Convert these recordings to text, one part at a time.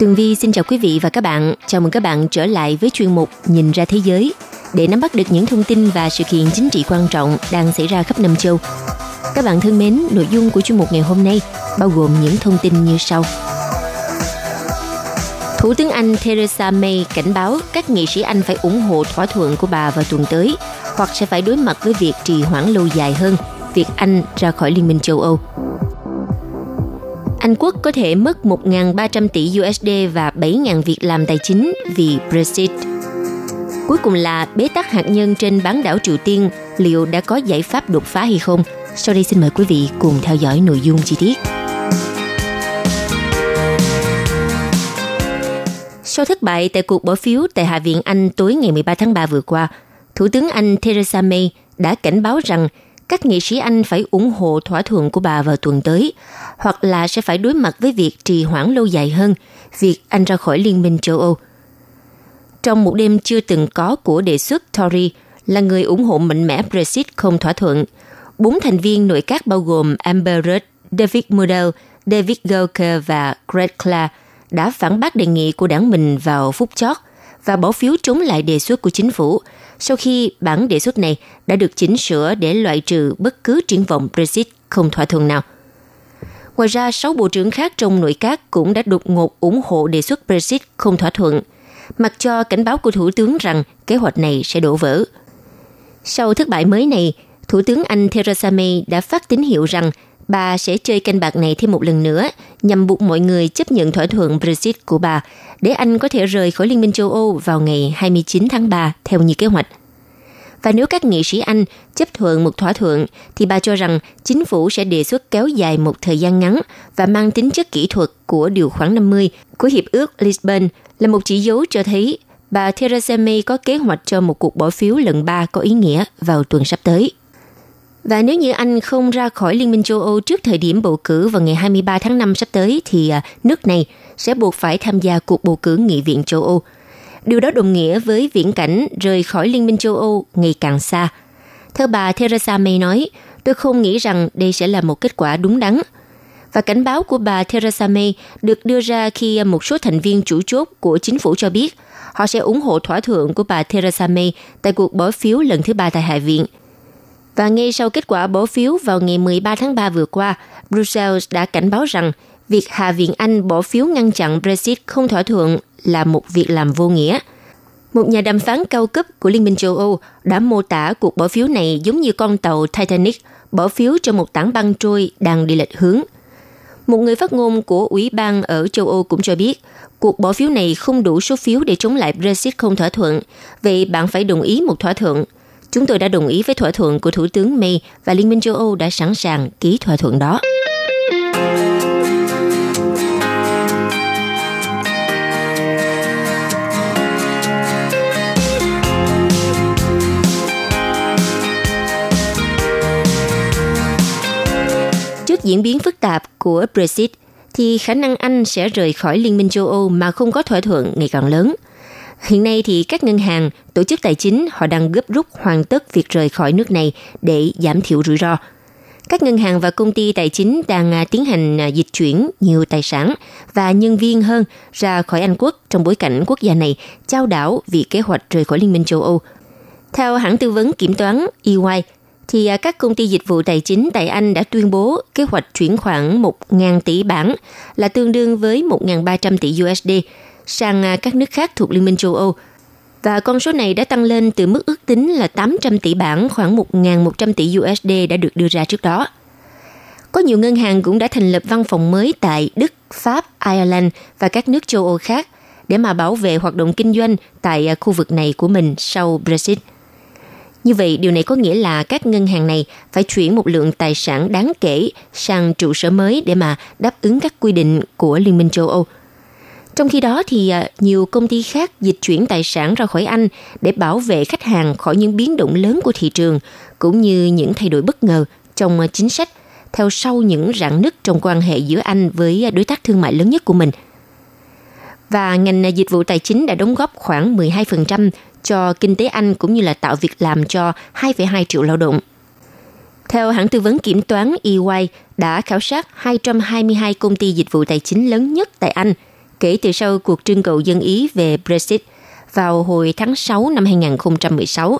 Tường Vi xin chào quý vị và các bạn. Chào mừng các bạn trở lại với chuyên mục Nhìn ra thế giới để nắm bắt được những thông tin và sự kiện chính trị quan trọng đang xảy ra khắp năm châu. Các bạn thân mến, nội dung của chuyên mục ngày hôm nay bao gồm những thông tin như sau. Thủ tướng Anh Theresa May cảnh báo các nghị sĩ Anh phải ủng hộ thỏa thuận của bà vào tuần tới hoặc sẽ phải đối mặt với việc trì hoãn lâu dài hơn việc Anh ra khỏi Liên minh châu Âu. Anh Quốc có thể mất 1.300 tỷ USD và 7.000 việc làm tài chính vì Brexit. Cuối cùng là bế tắc hạt nhân trên bán đảo Triều Tiên liệu đã có giải pháp đột phá hay không? Sau đây xin mời quý vị cùng theo dõi nội dung chi tiết. Sau thất bại tại cuộc bỏ phiếu tại Hạ viện Anh tối ngày 13 tháng 3 vừa qua, Thủ tướng Anh Theresa May đã cảnh báo rằng các nghị sĩ Anh phải ủng hộ thỏa thuận của bà vào tuần tới, hoặc là sẽ phải đối mặt với việc trì hoãn lâu dài hơn việc Anh ra khỏi Liên minh châu Âu. Trong một đêm chưa từng có của đề xuất Tory là người ủng hộ mạnh mẽ Brexit không thỏa thuận, bốn thành viên nội các bao gồm Amber Rudd, David Modell, David Gauker và Greg Clark đã phản bác đề nghị của đảng mình vào phút chót và bỏ phiếu chống lại đề xuất của chính phủ sau khi bản đề xuất này đã được chỉnh sửa để loại trừ bất cứ triển vọng Brexit không thỏa thuận nào. Ngoài ra, sáu bộ trưởng khác trong nội các cũng đã đột ngột ủng hộ đề xuất Brexit không thỏa thuận, mặc cho cảnh báo của Thủ tướng rằng kế hoạch này sẽ đổ vỡ. Sau thất bại mới này, Thủ tướng Anh Theresa May đã phát tín hiệu rằng bà sẽ chơi canh bạc này thêm một lần nữa nhằm buộc mọi người chấp nhận thỏa thuận Brexit của bà để Anh có thể rời khỏi Liên minh châu Âu vào ngày 29 tháng 3 theo như kế hoạch. Và nếu các nghị sĩ Anh chấp thuận một thỏa thuận, thì bà cho rằng chính phủ sẽ đề xuất kéo dài một thời gian ngắn và mang tính chất kỹ thuật của điều khoản 50 của Hiệp ước Lisbon là một chỉ dấu cho thấy bà Theresa May có kế hoạch cho một cuộc bỏ phiếu lần ba có ý nghĩa vào tuần sắp tới. Và nếu như Anh không ra khỏi Liên minh châu Âu trước thời điểm bầu cử vào ngày 23 tháng 5 sắp tới thì à, nước này sẽ buộc phải tham gia cuộc bầu cử nghị viện châu Âu. Điều đó đồng nghĩa với viễn cảnh rời khỏi Liên minh châu Âu ngày càng xa. Theo bà Theresa May nói, tôi không nghĩ rằng đây sẽ là một kết quả đúng đắn. Và cảnh báo của bà Theresa May được đưa ra khi một số thành viên chủ chốt của chính phủ cho biết họ sẽ ủng hộ thỏa thuận của bà Theresa May tại cuộc bỏ phiếu lần thứ ba tại Hạ viện – và ngay sau kết quả bỏ phiếu vào ngày 13 tháng 3 vừa qua, Brussels đã cảnh báo rằng việc Hạ viện Anh bỏ phiếu ngăn chặn Brexit không thỏa thuận là một việc làm vô nghĩa. Một nhà đàm phán cao cấp của Liên minh châu Âu đã mô tả cuộc bỏ phiếu này giống như con tàu Titanic bỏ phiếu cho một tảng băng trôi đang đi lệch hướng. Một người phát ngôn của Ủy ban ở châu Âu cũng cho biết, cuộc bỏ phiếu này không đủ số phiếu để chống lại Brexit không thỏa thuận, vậy bạn phải đồng ý một thỏa thuận – Chúng tôi đã đồng ý với thỏa thuận của Thủ tướng May và Liên minh châu Âu đã sẵn sàng ký thỏa thuận đó. Trước diễn biến phức tạp của Brexit, thì khả năng Anh sẽ rời khỏi Liên minh châu Âu mà không có thỏa thuận ngày càng lớn – Hiện nay thì các ngân hàng, tổ chức tài chính họ đang gấp rút hoàn tất việc rời khỏi nước này để giảm thiểu rủi ro. Các ngân hàng và công ty tài chính đang à, tiến hành à, dịch chuyển nhiều tài sản và nhân viên hơn ra khỏi Anh quốc trong bối cảnh quốc gia này trao đảo vì kế hoạch rời khỏi Liên minh châu Âu. Theo hãng tư vấn kiểm toán EY, thì à, các công ty dịch vụ tài chính tại Anh đã tuyên bố kế hoạch chuyển khoản 1.000 tỷ bảng là tương đương với 1.300 tỷ USD sang à, các nước khác thuộc Liên minh châu Âu. Và con số này đã tăng lên từ mức ước tính là 800 tỷ bảng, khoảng 1.100 tỷ USD đã được đưa ra trước đó. Có nhiều ngân hàng cũng đã thành lập văn phòng mới tại Đức, Pháp, Ireland và các nước châu Âu khác để mà bảo vệ hoạt động kinh doanh tại à, khu vực này của mình sau Brexit. Như vậy, điều này có nghĩa là các ngân hàng này phải chuyển một lượng tài sản đáng kể sang trụ sở mới để mà đáp ứng các quy định của Liên minh châu Âu. Trong khi đó thì à, nhiều công ty khác dịch chuyển tài sản ra khỏi Anh để bảo vệ khách hàng khỏi những biến động lớn của thị trường cũng như những thay đổi bất ngờ trong à, chính sách theo sau những rạn nứt trong quan hệ giữa Anh với à, đối tác thương mại lớn nhất của mình. Và ngành dịch vụ tài chính đã đóng góp khoảng 12% cho kinh tế Anh cũng như là tạo việc làm cho 2,2 triệu lao động. Theo hãng tư vấn kiểm toán EY đã khảo sát 222 công ty dịch vụ tài chính lớn nhất tại Anh kể từ sau cuộc trưng cầu dân Ý về Brexit vào hồi tháng 6 năm 2016.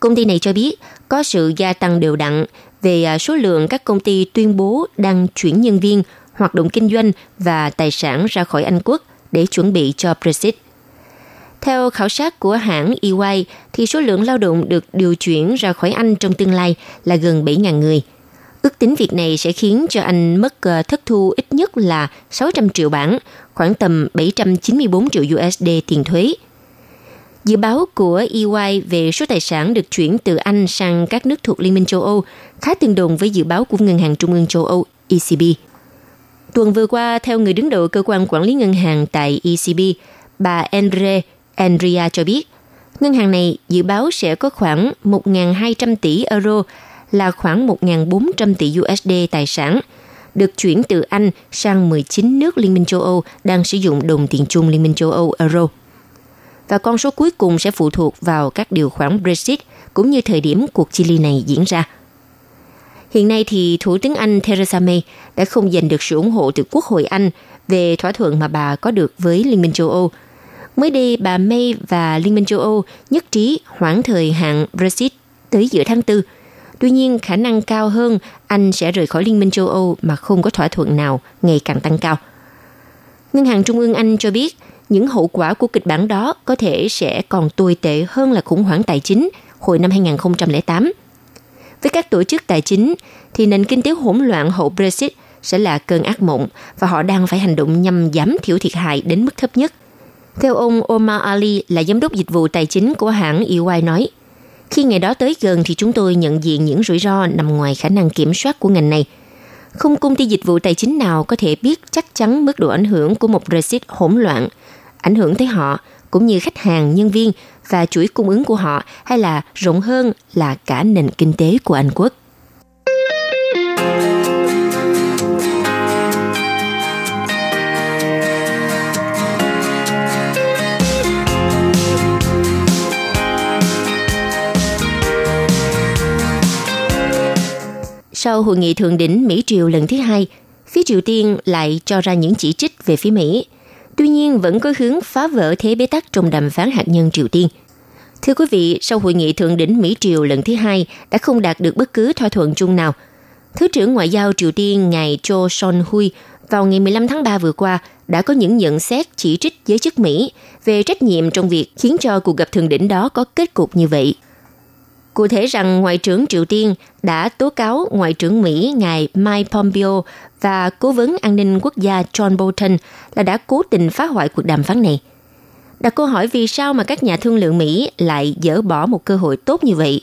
Công ty này cho biết có sự gia tăng đều đặn về à, số lượng các công ty tuyên bố đang chuyển nhân viên, hoạt động kinh doanh và tài sản ra khỏi Anh quốc để chuẩn bị cho Brexit. Theo khảo sát của hãng EY, thì số lượng lao động được điều chuyển ra khỏi Anh trong tương lai là gần 7.000 người. Ước tính việc này sẽ khiến cho Anh mất ờ, thất thu ít nhất là 600 triệu bảng, khoảng tầm 794 triệu USD tiền thuế. Dự báo của EY về số tài sản được chuyển từ Anh sang các nước thuộc Liên minh châu Âu khá tương đồng với dự báo của Ngân hàng Trung ương châu Âu ECB. Tuần vừa qua, theo người đứng đầu cơ quan quản lý ngân hàng tại ECB, bà Andre Andrea cho biết, ngân hàng này dự báo sẽ có khoảng 1.200 tỷ euro là khoảng 1.400 tỷ USD tài sản được chuyển từ Anh sang 19 nước Liên minh châu Âu đang sử dụng đồng tiền chung Liên minh châu Âu euro. Và con số cuối cùng sẽ phụ thuộc vào các điều khoản Brexit cũng như thời điểm cuộc chia ly này diễn ra. Hiện nay thì Thủ tướng Anh Theresa May đã không giành được sự ủng hộ từ Quốc hội Anh về thỏa thuận mà bà có được với Liên minh châu Âu – Mới đây, bà May và Liên minh châu Âu nhất trí hoãn thời hạn Brexit tới giữa tháng 4. Tuy nhiên, khả năng cao hơn Anh sẽ rời khỏi Liên minh châu Âu mà không có thỏa thuận nào ngày càng tăng cao. Ngân hàng Trung ương Anh cho biết những hậu quả của kịch bản đó có thể sẽ còn tồi tệ hơn là khủng hoảng tài chính hồi năm 2008. Với các tổ chức tài chính thì nền kinh tế hỗn loạn hậu Brexit sẽ là cơn ác mộng và họ đang phải hành động nhằm giảm thiểu thiệt hại đến mức thấp nhất – theo ông Omar Ali là giám đốc dịch vụ tài chính của hãng EY nói, khi ngày đó tới gần thì chúng tôi nhận diện những rủi ro nằm ngoài khả năng kiểm soát của ngành này. Không công ty dịch vụ tài chính nào có thể biết chắc chắn mức độ ảnh hưởng của một Brexit hỗn loạn, ảnh hưởng tới họ cũng như khách hàng, nhân viên và chuỗi cung ứng của họ hay là rộng hơn là cả nền kinh tế của Anh quốc. Sau hội nghị thượng đỉnh Mỹ Triều lần thứ hai, phía Triều Tiên lại cho ra những chỉ trích về phía Mỹ. Tuy nhiên vẫn có hướng phá vỡ thế bế tắc trong đàm phán hạt nhân Triều Tiên. Thưa quý vị, sau hội nghị thượng đỉnh Mỹ Triều lần thứ hai đã không đạt được bất cứ thỏa thuận chung nào. Thứ trưởng Ngoại giao Triều Tiên ngài Cho Son Hui vào ngày 15 tháng 3 vừa qua đã có những nhận xét chỉ trích giới chức Mỹ về trách nhiệm trong việc khiến cho cuộc gặp thượng đỉnh đó có kết cục như vậy. Cụ thể rằng Ngoại trưởng Triều Tiên đã tố cáo Ngoại trưởng Mỹ ngài Mike Pompeo và Cố vấn an ninh quốc gia John Bolton là đã cố tình phá hoại cuộc đàm phán này. Đặt câu hỏi vì sao mà các nhà thương lượng Mỹ lại dỡ bỏ một cơ hội tốt như vậy.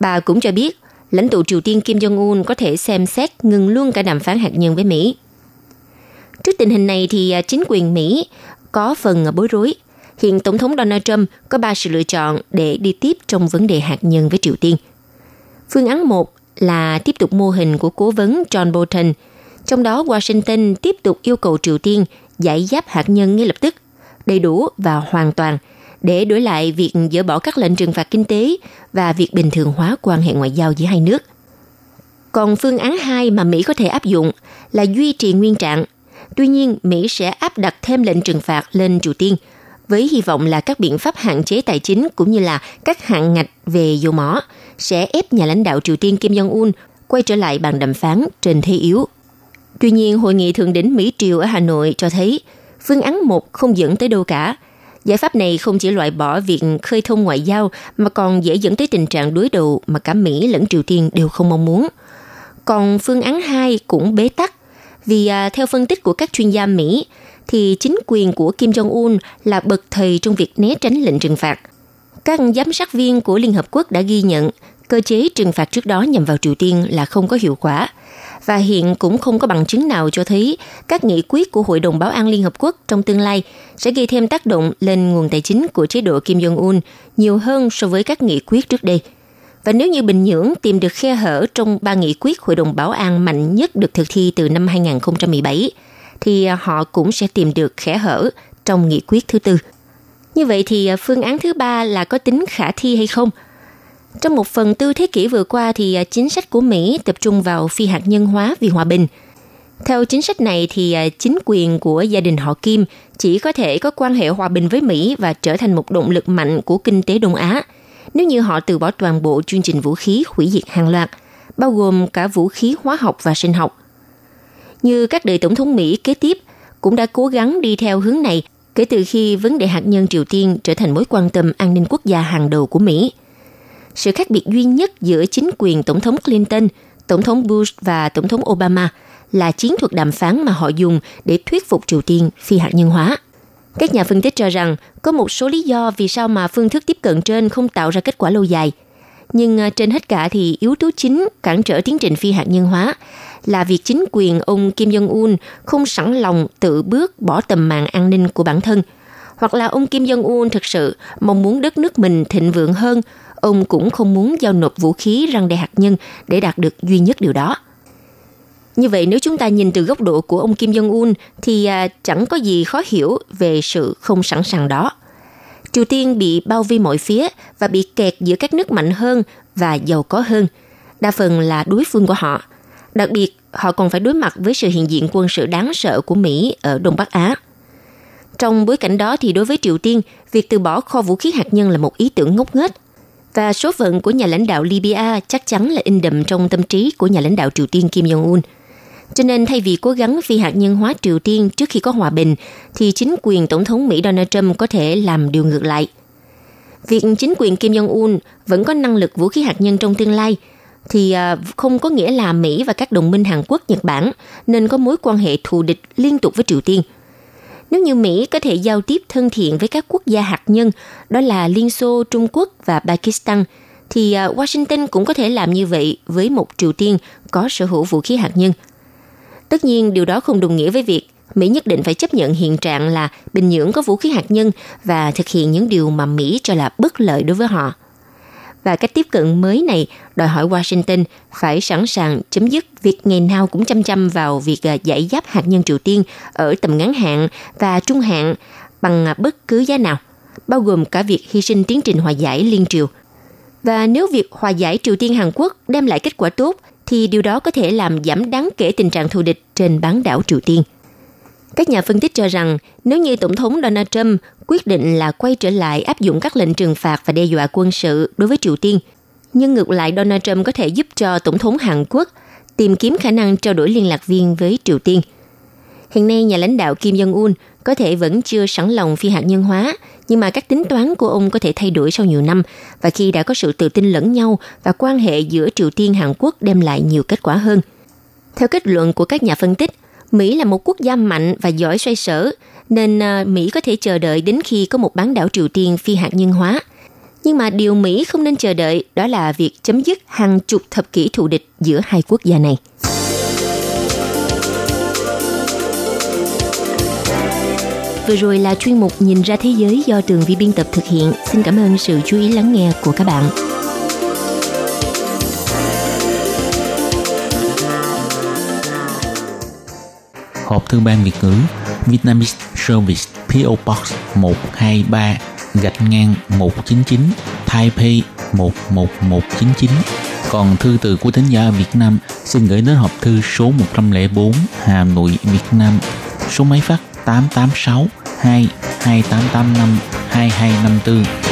Bà cũng cho biết, lãnh tụ Triều Tiên Kim Jong-un có thể xem xét ngừng luôn cả đàm phán hạt nhân với Mỹ. Trước tình hình này thì à, chính quyền Mỹ có phần bối rối hiện Tổng thống Donald Trump có ba sự lựa chọn để đi tiếp trong vấn đề hạt nhân với Triều Tiên. Phương án 1 là tiếp tục mô hình của cố vấn John Bolton, trong đó Washington tiếp tục yêu cầu Triều Tiên giải giáp hạt nhân ngay lập tức, đầy đủ và hoàn toàn để đổi lại việc dỡ bỏ các lệnh trừng phạt kinh tế và việc bình thường hóa quan hệ ngoại giao giữa hai nước. Còn phương án 2 mà Mỹ có thể áp dụng là duy trì nguyên trạng. Tuy nhiên, Mỹ sẽ áp đặt thêm lệnh trừng phạt lên Triều Tiên – với hy vọng là các biện pháp hạn chế tài chính cũng như là các hạn ngạch về dầu mỏ sẽ ép nhà lãnh đạo Triều Tiên Kim Jong-un quay trở lại bàn đàm phán trên thế yếu. Tuy nhiên, hội nghị thượng đỉnh Mỹ Triều ở Hà Nội cho thấy phương án một không dẫn tới đâu cả. Giải pháp này không chỉ loại bỏ việc khơi thông ngoại giao mà còn dễ dẫn tới tình trạng đối đầu mà cả Mỹ lẫn Triều Tiên đều không mong muốn. Còn phương án 2 cũng bế tắc vì à, theo phân tích của các chuyên gia Mỹ, thì chính quyền của Kim Jong-un là bậc thầy trong việc né tránh lệnh trừng phạt. Các giám sát viên của Liên Hợp Quốc đã ghi nhận cơ chế trừng phạt trước đó nhằm vào Triều Tiên là không có hiệu quả. Và hiện cũng không có bằng chứng nào cho thấy các nghị quyết của Hội đồng Bảo an Liên Hợp Quốc trong tương lai sẽ gây thêm tác động lên nguồn tài chính của chế độ Kim Jong-un nhiều hơn so với các nghị quyết trước đây. Và nếu như Bình Nhưỡng tìm được khe hở trong ba nghị quyết Hội đồng Bảo an mạnh nhất được thực thi từ năm 2017, thì à, họ cũng sẽ tìm được khẽ hở trong nghị quyết thứ tư. Như vậy thì à, phương án thứ ba là có tính khả thi hay không? Trong một phần tư thế kỷ vừa qua thì à, chính sách của Mỹ tập trung vào phi hạt nhân hóa vì hòa bình. Theo chính sách này thì chính quyền của gia đình họ Kim chỉ có thể có quan hệ hòa bình với Mỹ và trở thành một động lực mạnh của kinh tế Đông Á – nếu như họ từ bỏ toàn bộ chương trình vũ khí hủy diệt hàng loạt, bao gồm cả vũ khí hóa học và sinh học. Như các đời tổng thống Mỹ kế tiếp cũng đã cố gắng đi theo hướng này kể từ khi vấn đề hạt nhân Triều Tiên trở thành mối quan tâm an ninh quốc gia hàng đầu của Mỹ. Sự khác biệt duy nhất giữa chính quyền Tổng thống Clinton, Tổng thống Bush và Tổng thống Obama là chiến thuật đàm phán mà họ dùng để thuyết phục Triều Tiên phi hạt nhân hóa. Các nhà phân tích cho rằng có một số lý do vì sao mà phương thức tiếp cận trên không tạo ra kết quả lâu dài. Nhưng à, trên hết cả thì yếu tố chính cản trở tiến trình phi hạt nhân hóa là việc chính quyền ông Kim Jong-un không sẵn lòng tự bước bỏ tầm mạng an ninh của bản thân. Hoặc là ông Kim Jong-un thực sự mong muốn đất nước mình thịnh vượng hơn, ông cũng không muốn giao nộp vũ khí răng đe hạt nhân để đạt được duy nhất điều đó. Như vậy nếu chúng ta nhìn từ góc độ của ông Kim Jong-un thì à, chẳng có gì khó hiểu về sự không sẵn sàng đó. Triều Tiên bị bao vây mọi phía và bị kẹt giữa các nước mạnh hơn và giàu có hơn. Đa phần là đối phương của họ. Đặc biệt, họ còn phải đối mặt với sự hiện diện quân sự đáng sợ của Mỹ ở Đông Bắc Á. Trong bối cảnh đó thì đối với Triều Tiên, việc từ bỏ kho vũ khí hạt nhân là một ý tưởng ngốc nghếch. Và số phận của nhà lãnh đạo Libya chắc chắn là in đậm trong tâm trí của nhà lãnh đạo Triều Tiên Kim Jong-un – cho nên thay vì cố gắng phi hạt nhân hóa Triều Tiên trước khi có hòa bình, thì chính quyền Tổng thống Mỹ Donald Trump có thể làm điều ngược lại. Việc chính quyền Kim Jong-un vẫn có năng lực vũ khí hạt nhân trong tương lai, thì à, không có nghĩa là Mỹ và các đồng minh Hàn Quốc, Nhật Bản nên có mối quan hệ thù địch liên tục với Triều Tiên. Nếu như Mỹ có thể giao tiếp thân thiện với các quốc gia hạt nhân, đó là Liên Xô, Trung Quốc và Pakistan, thì à, Washington cũng có thể làm như vậy với một Triều Tiên có sở hữu vũ khí hạt nhân – Tất nhiên điều đó không đồng nghĩa với việc Mỹ nhất định phải chấp nhận hiện trạng là Bình Nhưỡng có vũ khí hạt nhân và thực hiện những điều mà Mỹ cho là bất lợi đối với họ. Và cách tiếp cận mới này đòi hỏi Washington phải sẵn sàng chấm dứt việc ngày nào cũng chăm chăm vào việc à, giải giáp hạt nhân Triều Tiên ở tầm ngắn hạn và trung hạn bằng à, bất cứ giá nào, bao gồm cả việc hy sinh tiến trình hòa giải liên triều. Và nếu việc hòa giải Triều Tiên Hàn Quốc đem lại kết quả tốt thì điều đó có thể làm giảm đáng kể tình trạng thù địch trên bán đảo Triều Tiên. Các nhà phân tích cho rằng nếu như Tổng thống Donald Trump quyết định là quay trở lại áp dụng các lệnh trừng phạt và đe dọa quân sự đối với Triều Tiên, nhưng ngược lại Donald Trump có thể giúp cho Tổng thống Hàn Quốc tìm kiếm khả năng trao đổi liên lạc viên với Triều Tiên. Hiện nay, nhà lãnh đạo Kim Jong-un có thể vẫn chưa sẵn lòng phi hạt nhân hóa, nhưng mà các tính toán của ông có thể thay đổi sau nhiều năm và khi đã có sự tự tin lẫn nhau và quan hệ giữa Triều Tiên Hàn Quốc đem lại nhiều kết quả hơn. Theo kết luận của các nhà phân tích, Mỹ là một quốc gia mạnh và giỏi xoay sở, nên à, Mỹ có thể chờ đợi đến khi có một bán đảo Triều Tiên phi hạt nhân hóa. Nhưng mà điều Mỹ không nên chờ đợi đó là việc chấm dứt hàng chục thập kỷ thù địch giữa hai quốc gia này. Vừa rồi là chuyên mục Nhìn ra thế giới do tường vi biên tập thực hiện. Xin cảm ơn sự chú ý lắng nghe của các bạn. Hộp thư ban Việt ngữ Vietnamese Service PO Box 123 gạch ngang 199 Taipei 11199 còn thư từ của thính giả Việt Nam xin gửi đến hộp thư số 104 Hà Nội, Việt Nam. Số máy phát 886 2 2885 2254